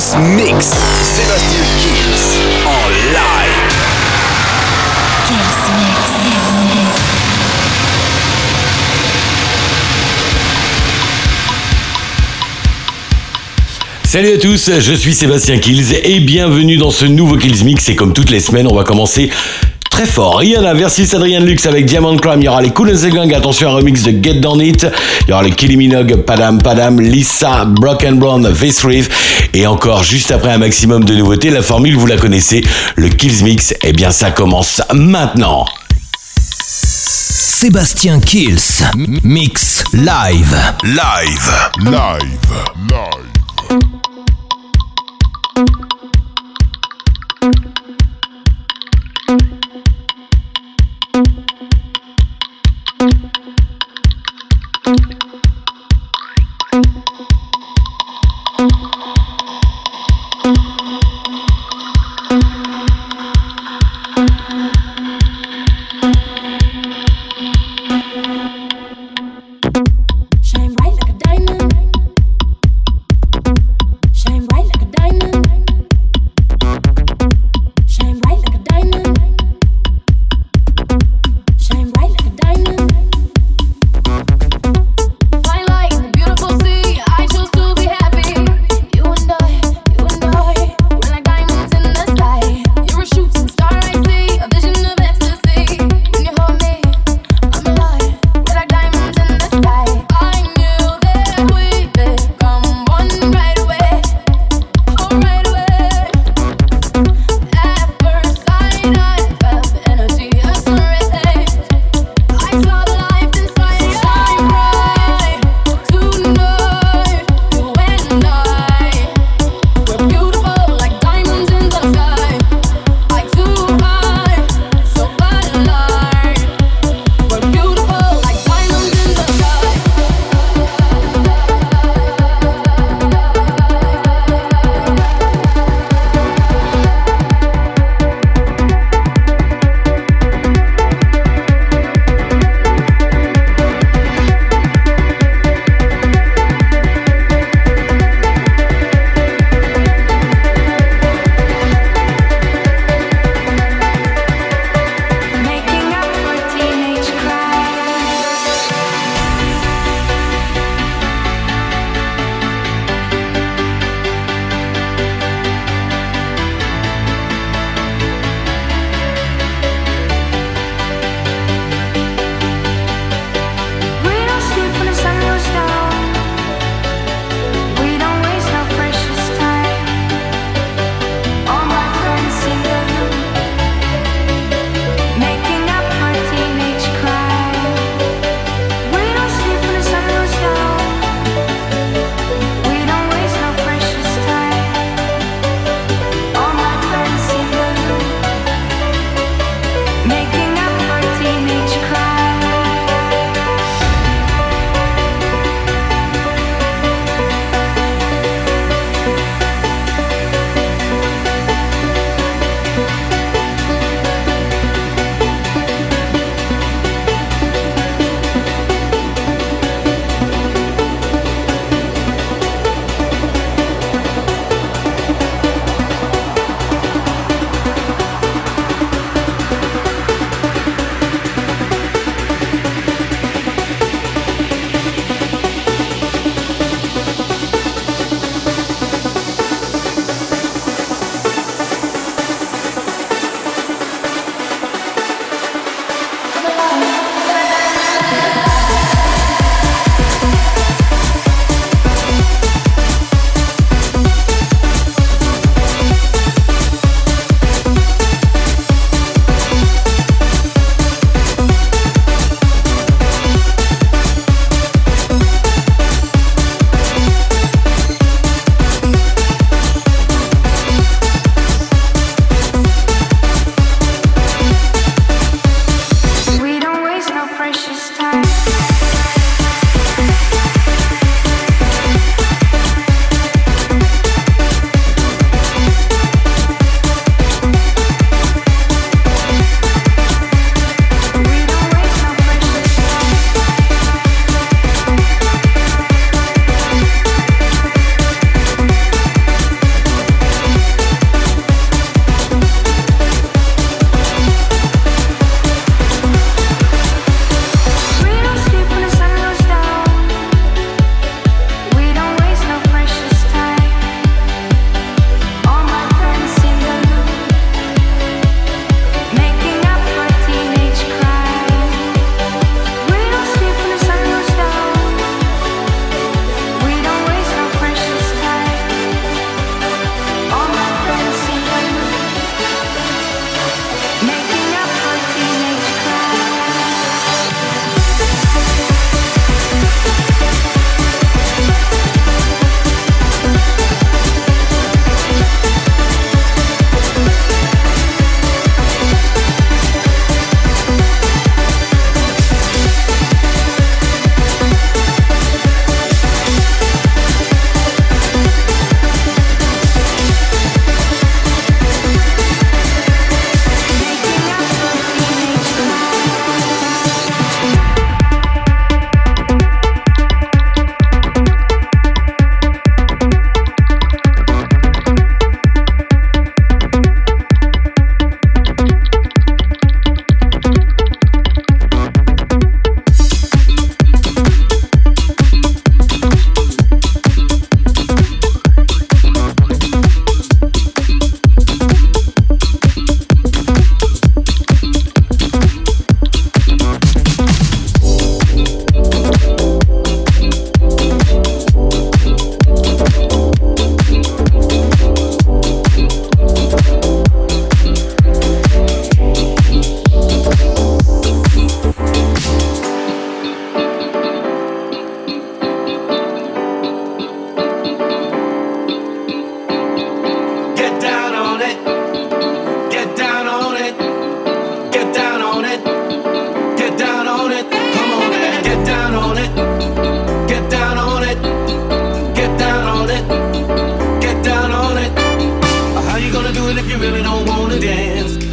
Kills Mix. Sébastien Kills en live. Kills Mix. Salut à tous, je suis Sébastien Kills et bienvenue dans ce nouveau Kills Mix. Et comme toutes les semaines, on va commencer très fort. Il y en a Versus Adrian Lux avec Diamond Crime, il y aura les Cool and the Gang, attention un remix de Get Down It, il y aura les Killy Minogue, Padam Padam, Lisa, Broken Brown, Face Reef et encore juste après un maximum de nouveautés, la formule vous la connaissez, le Kills Mix, eh bien ça commence maintenant. Sébastien Kills, mix live. Live. Live. Live.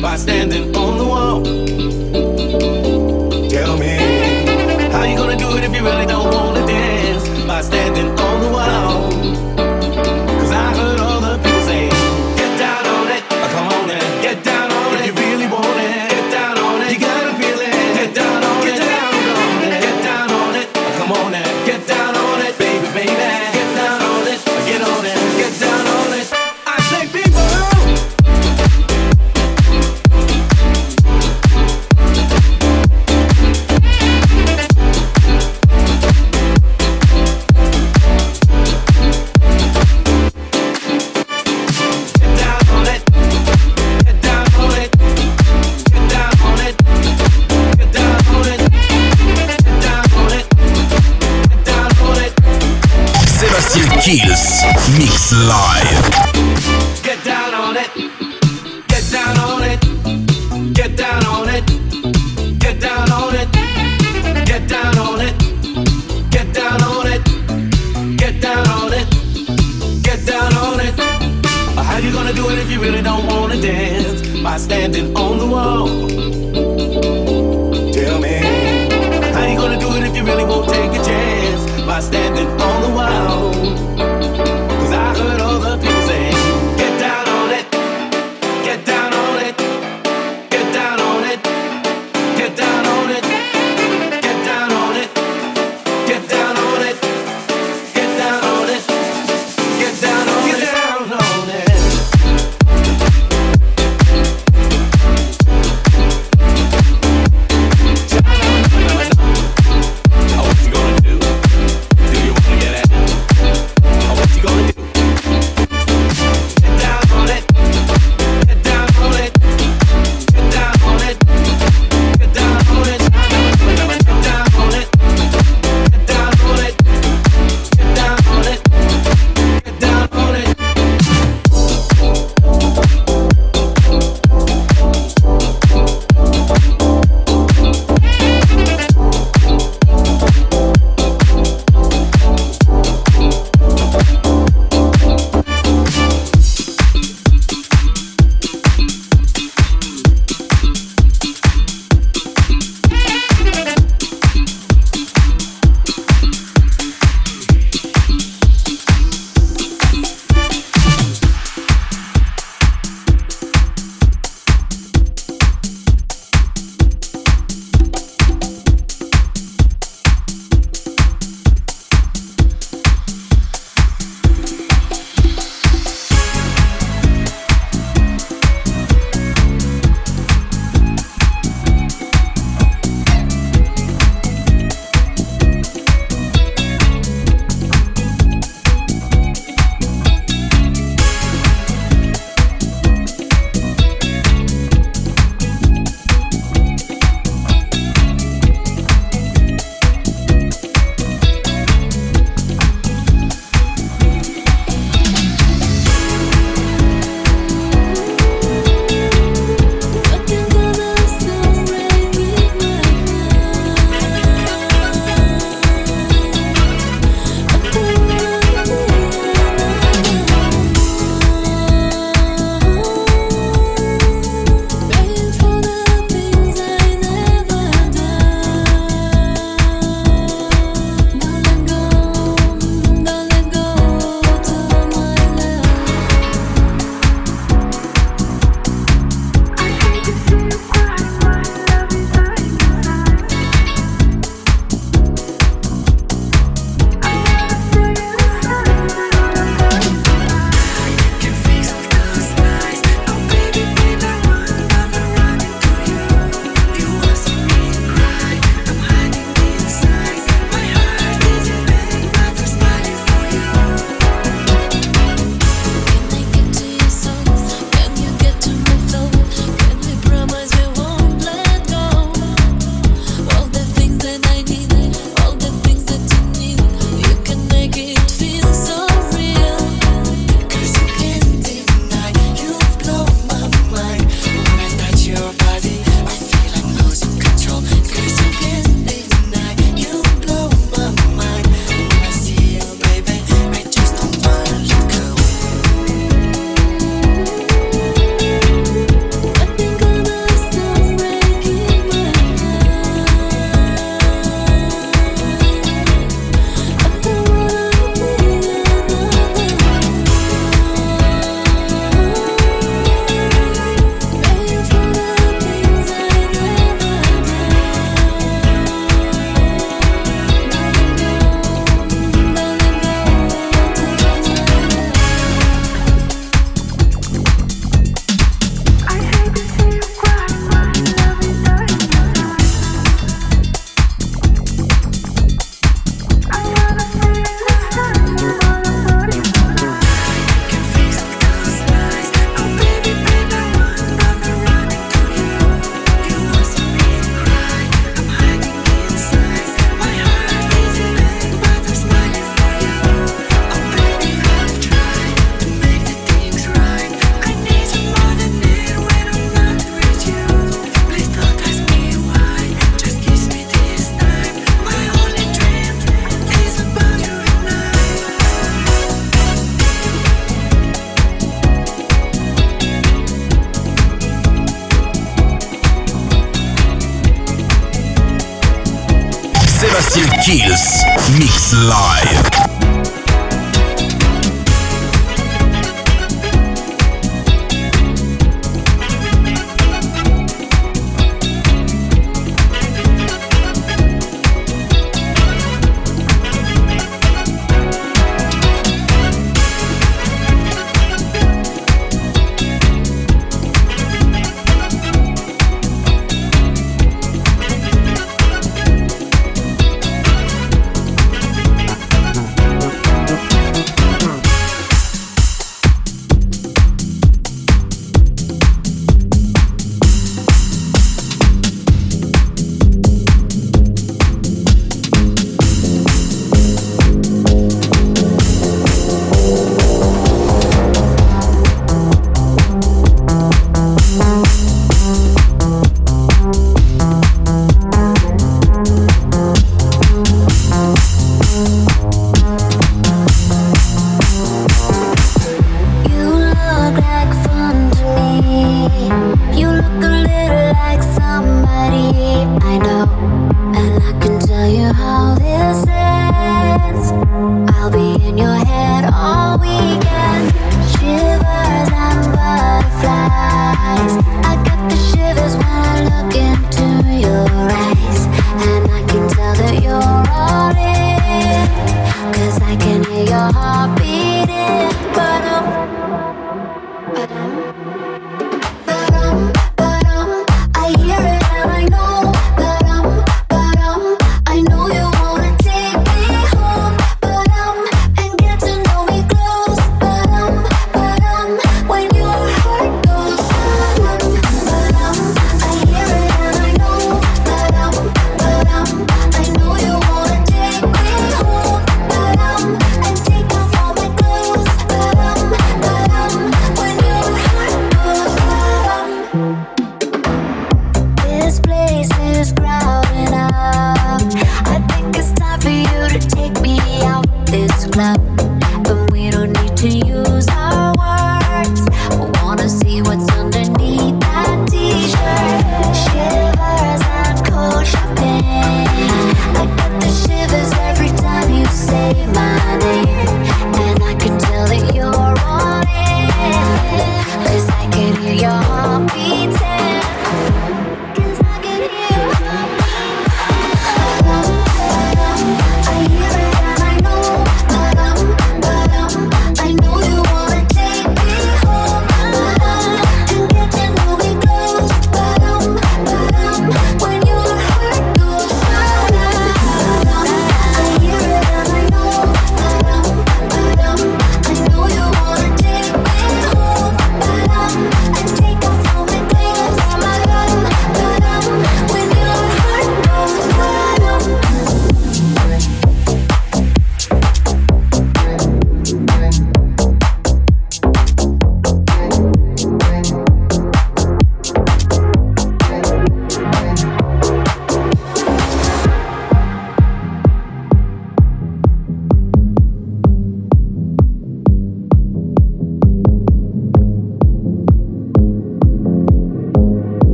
By standing on the wall?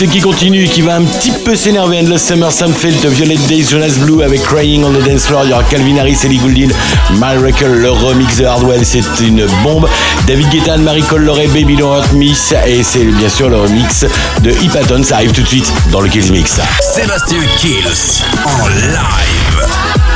Mix qui continue qui va un petit peu s'énerver. Endless Summer Sunfield, Violet Days, Jonas Blue avec Crying on the Dance Floor. Il y aura Calvin Harris, Ellie Goulding, Miracle, le remix de Hardwell. C'est une bombe. David Guetta, Marie Coloré, Baby Don't Hurt Miss. Et c'est bien sûr le remix de Hypaton. Ça arrive tout de suite dans le Kills Mix. Sébastien Kills en live.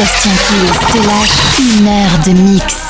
Sébastien Kills te lâche une heure de mix.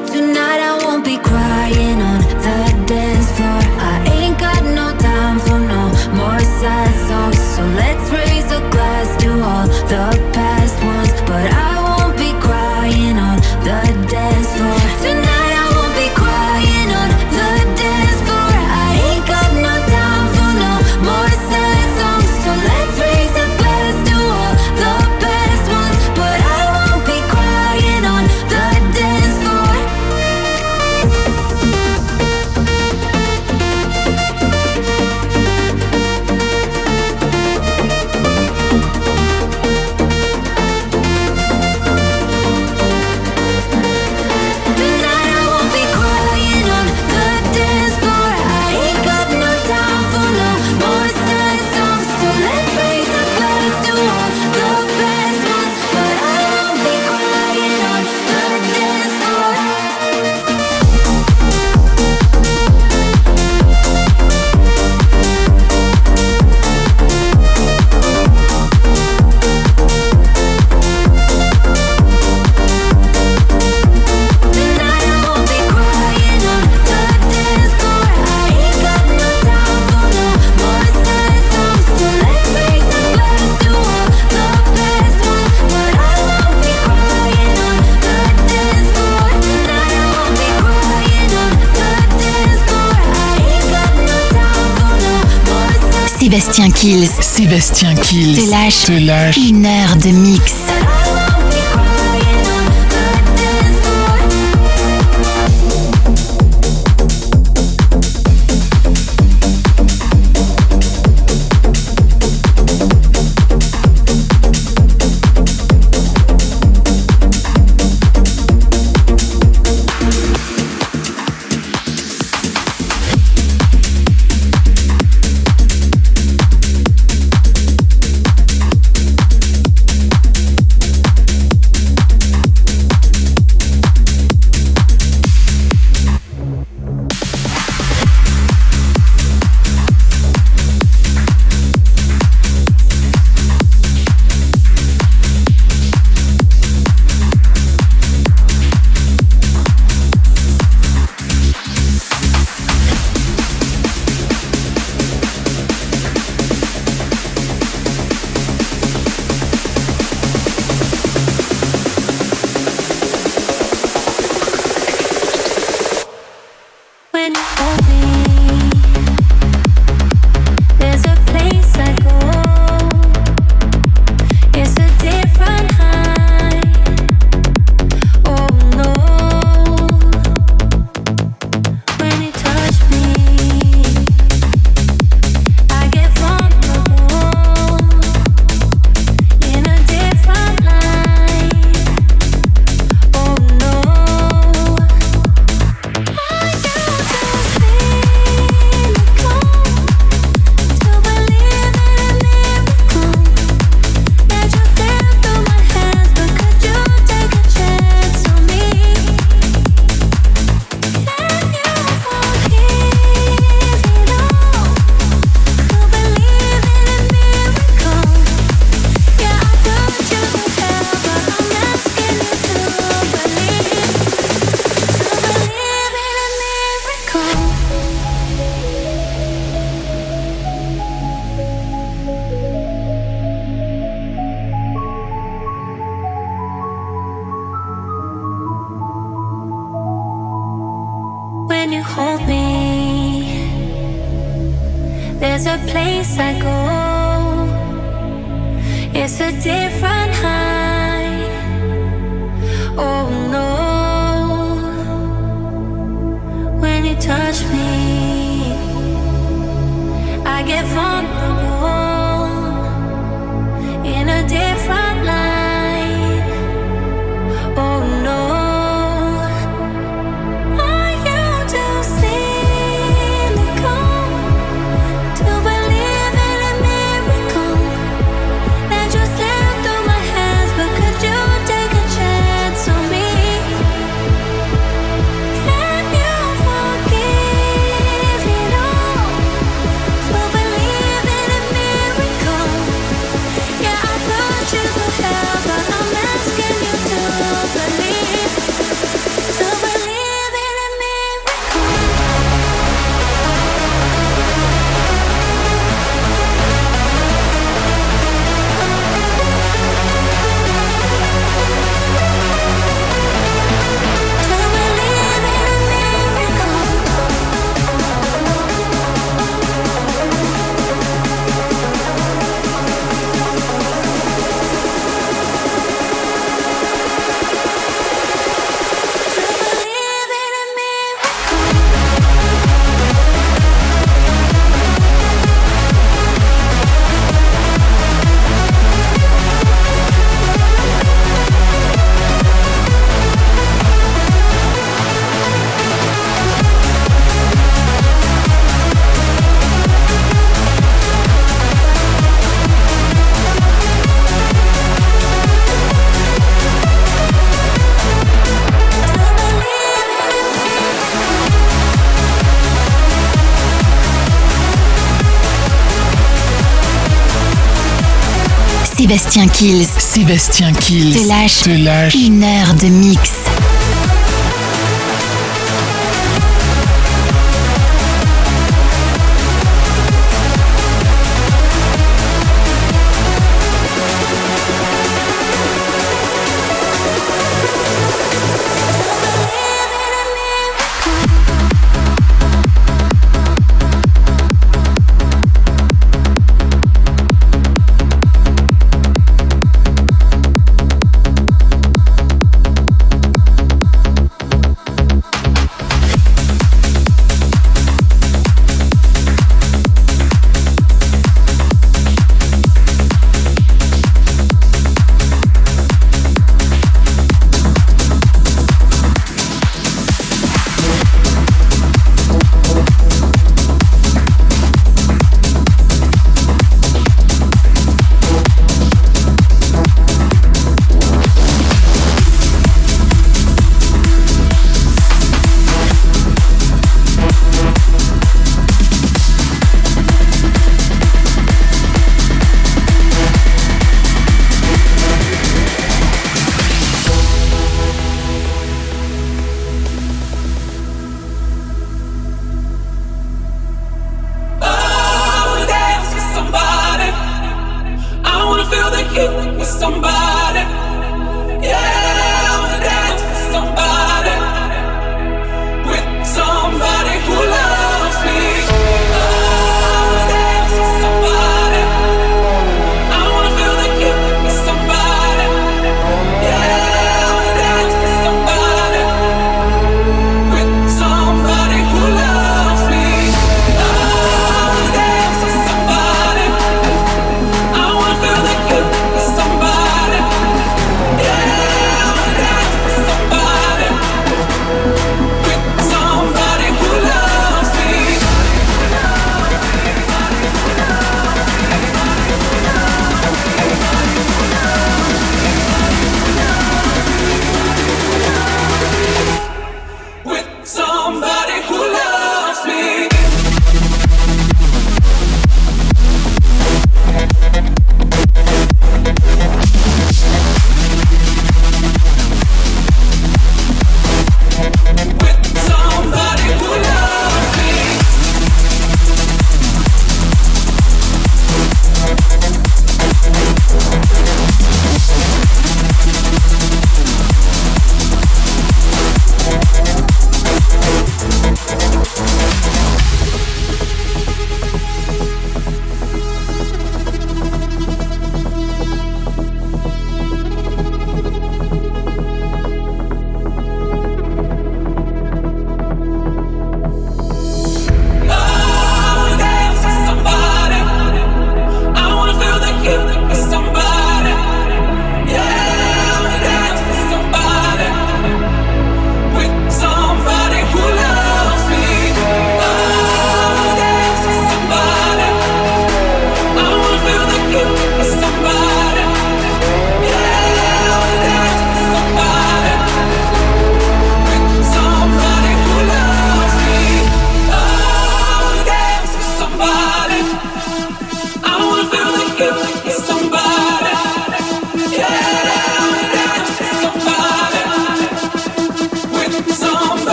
Sébastien Kills. Sébastien Te lâche. Une heure de mix. Sébastien Kills. Sébastien Kills. Te lâche. Te lâche. Une heure de mix.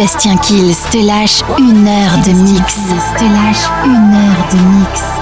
Sébastien Kills te lâche une heure de mix. Te lâche une heure de mix.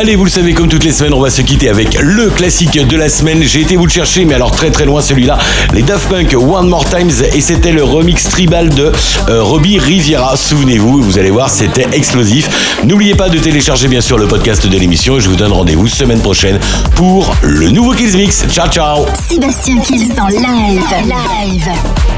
Allez, vous le savez, comme toutes les semaines, on va se quitter avec le classique de la semaine. J'ai été vous le chercher, mais alors très très loin celui-là. Les Daft Punk One More Times, et c'était le remix tribal de euh, Robbie Riviera. Souvenez-vous, vous allez voir, c'était explosif. N'oubliez pas de télécharger bien sûr le podcast de l'émission et je vous donne rendez-vous semaine prochaine pour le nouveau Kills Mix. Ciao ciao Sébastien Kills en live. Live.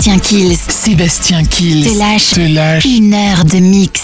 Sébastien Kills. Sébastien Kills. Te lâche te lâche. une heure de mix.